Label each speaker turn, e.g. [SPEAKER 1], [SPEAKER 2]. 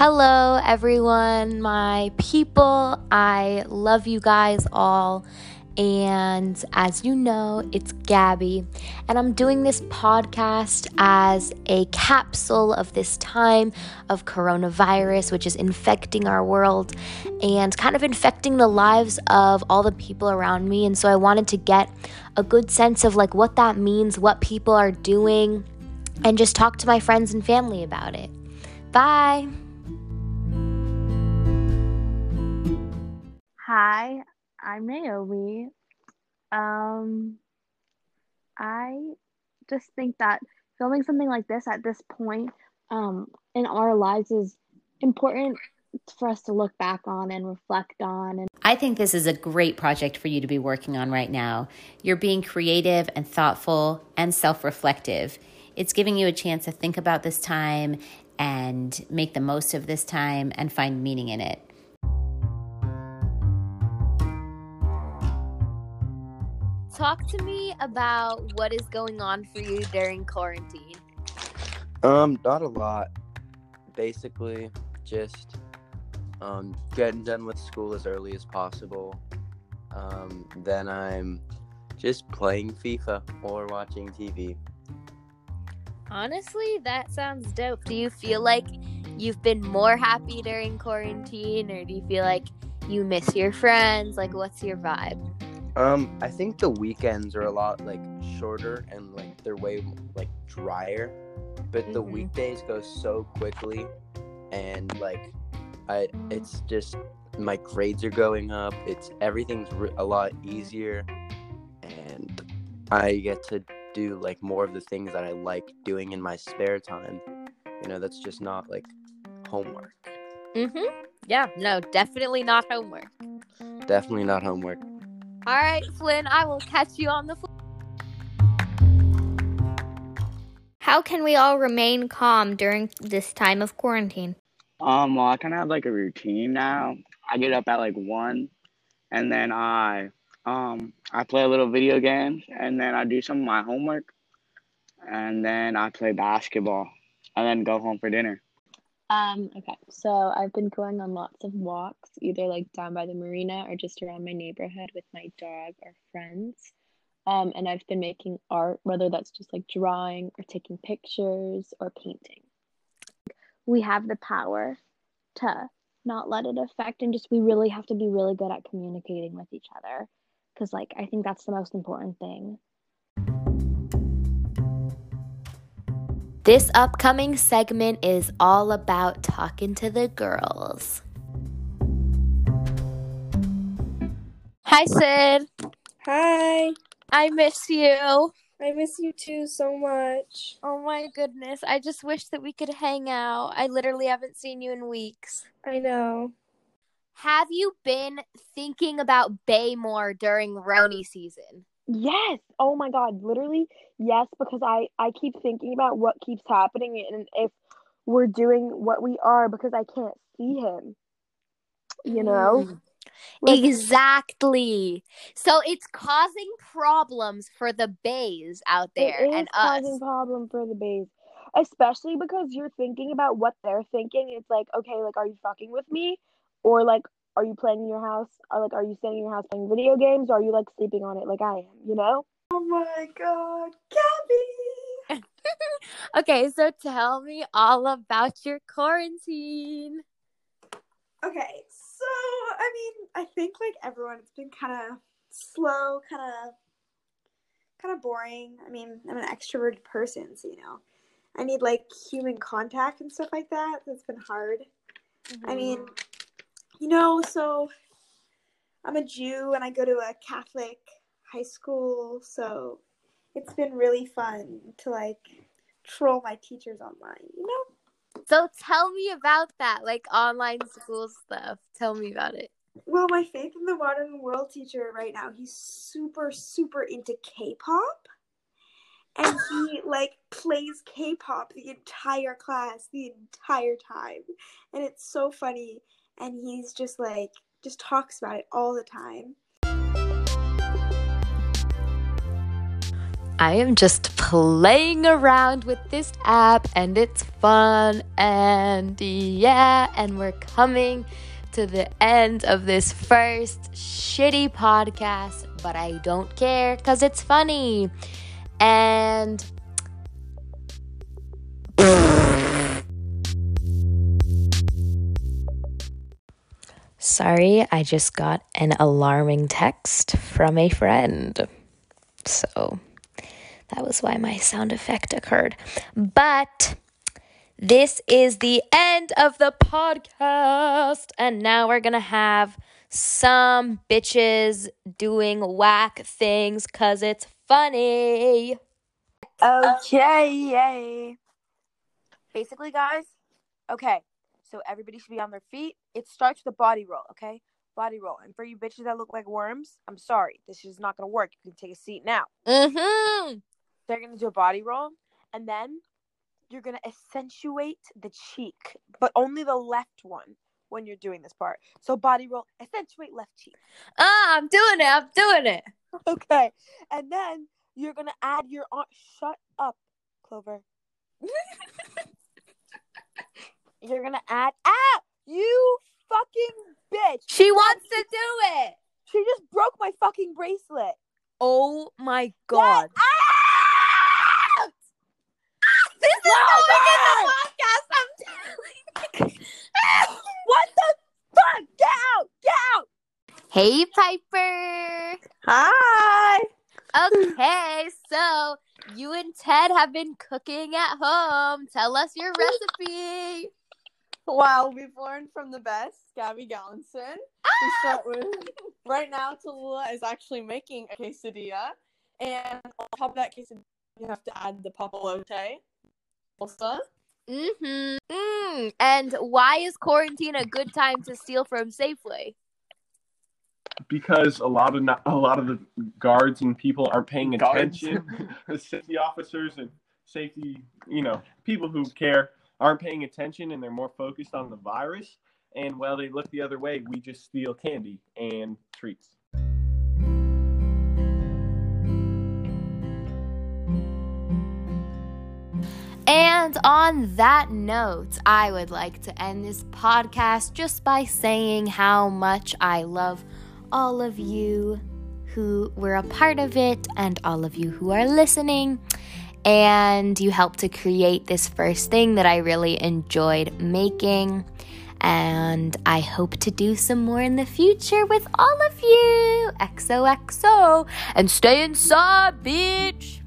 [SPEAKER 1] Hello, everyone, my people. I love you guys all. And as you know, it's Gabby. And I'm doing this podcast as a capsule of this time of coronavirus, which is infecting our world and kind of infecting the lives of all the people around me. And so I wanted to get a good sense of like what that means, what people are doing, and just talk to my friends and family about it. Bye.
[SPEAKER 2] Hi, I'm Naomi. Um, I just think that filming something like this at this point um, in our lives is important for us to look back on and reflect on. And
[SPEAKER 3] I think this is a great project for you to be working on right now. You're being creative and thoughtful and self reflective. It's giving you a chance to think about this time and make the most of this time and find meaning in it.
[SPEAKER 1] Talk to me about what is going on for you during quarantine.
[SPEAKER 4] Um, not a lot. Basically, just um, getting done with school as early as possible. Um, then I'm just playing FIFA or watching TV.
[SPEAKER 1] Honestly, that sounds dope. Do you feel like you've been more happy during quarantine, or do you feel like you miss your friends? Like, what's your vibe?
[SPEAKER 4] Um, I think the weekends are a lot like shorter and like they're way like drier, but mm-hmm. the weekdays go so quickly, and like, I it's just my grades are going up. It's everything's re- a lot easier, and I get to do like more of the things that I like doing in my spare time. You know, that's just not like homework.
[SPEAKER 1] Mhm. Yeah. No, definitely not homework.
[SPEAKER 4] Definitely not homework.
[SPEAKER 1] All right, Flynn, I will catch you on the floor.
[SPEAKER 5] How can we all remain calm during this time of quarantine?
[SPEAKER 6] Um, well, I kind of have like a routine now. I get up at like one, and then I um I play a little video games, and then I do some of my homework, and then I play basketball, and then go home for dinner.
[SPEAKER 2] Um, okay, so I've been going on lots of walks, either like down by the marina or just around my neighborhood with my dog or friends. Um, and I've been making art, whether that's just like drawing or taking pictures or painting. We have the power to not let it affect, and just we really have to be really good at communicating with each other because, like, I think that's the most important thing.
[SPEAKER 1] This upcoming segment is all about talking to the girls. Hi, Sid.
[SPEAKER 7] Hi.
[SPEAKER 1] I miss you.
[SPEAKER 7] I miss you too so much.
[SPEAKER 1] Oh my goodness. I just wish that we could hang out. I literally haven't seen you in weeks.
[SPEAKER 7] I know.
[SPEAKER 1] Have you been thinking about Baymore during Roni season?
[SPEAKER 2] Yes. Oh my God. Literally, yes, because I I keep thinking about what keeps happening and if we're doing what we are because I can't see him. You know?
[SPEAKER 1] Mm. Like, exactly. So it's causing problems for the bays out there
[SPEAKER 2] it is
[SPEAKER 1] and
[SPEAKER 2] causing
[SPEAKER 1] us.
[SPEAKER 2] problem for the bays. Especially because you're thinking about what they're thinking. It's like, okay, like are you fucking with me? Or like are you playing in your house? Or like, are you staying in your house playing video games? Or are you like sleeping on it like I am? You know?
[SPEAKER 7] Oh my god, Gabby!
[SPEAKER 1] okay, so tell me all about your quarantine.
[SPEAKER 7] Okay, so I mean, I think like everyone, it's been kind of slow, kind of, kind of boring. I mean, I'm an extroverted person, so you know, I need like human contact and stuff like that. It's been hard. Mm-hmm. I mean, you know, so I'm a Jew and I go to a Catholic high school, so it's been really fun to like troll my teachers online, you know?
[SPEAKER 1] So tell me about that, like online school stuff. Tell me about it.
[SPEAKER 7] Well, my faith in the modern world teacher right now, he's super super into K-pop. And he like plays K-pop the entire class, the entire time. And it's so funny and he's just like just talks about it all the time.
[SPEAKER 1] I am just playing around with this app and it's fun. And yeah, and we're coming to the end of this first shitty podcast, but I don't care because it's funny. And. Sorry, I just got an alarming text from a friend. So that was why my sound effect occurred. But this is the end of the podcast. And now we're going to have some bitches doing whack things because it's funny.
[SPEAKER 8] Okay, yay. Basically, guys, okay, so everybody should be on their feet. It starts with a body roll, okay? Body roll. And for you bitches that look like worms, I'm sorry. This is not going to work. You can take a seat now.
[SPEAKER 1] Mm-hmm.
[SPEAKER 8] They're going to do a body roll, and then you're going to accentuate the cheek, but only the left one when you're doing this part. So body roll, accentuate left cheek.
[SPEAKER 1] Ah, I'm doing it. I'm doing it.
[SPEAKER 8] Okay. And then you're going to add your arm. Shut up, Clover. you're going to add. Ah! You fucking bitch.
[SPEAKER 1] She wants to do it.
[SPEAKER 8] She just broke my fucking bracelet.
[SPEAKER 1] Oh my god.
[SPEAKER 8] Get out!
[SPEAKER 1] This is
[SPEAKER 8] Clover!
[SPEAKER 1] going in the podcast. I'm telling you.
[SPEAKER 8] What the fuck? Get out! Get out!
[SPEAKER 1] Hey, Piper.
[SPEAKER 8] Hi.
[SPEAKER 1] Okay, so you and Ted have been cooking at home. Tell us your recipe.
[SPEAKER 9] Wow, we've learned from the best, Gabby Gallinson. We start with right now. Tallulah is actually making a quesadilla, and on top of that quesadilla, you have to add the papalote. Salsa.
[SPEAKER 1] Mm-hmm. Mm. And why is quarantine a good time to steal from Safeway?
[SPEAKER 10] because a lot of not, a lot of the guards and people aren't paying
[SPEAKER 6] Guards.
[SPEAKER 10] attention. the safety officers and safety, you know, people who care aren't paying attention and they're more focused on the virus. And while they look the other way, we just steal candy and treats.
[SPEAKER 1] And on that note, I would like to end this podcast just by saying how much I love all of you who were a part of it and all of you who are listening. And you helped to create this first thing that I really enjoyed making. And I hope to do some more in the future with all of you. XOXO. And stay inside, bitch.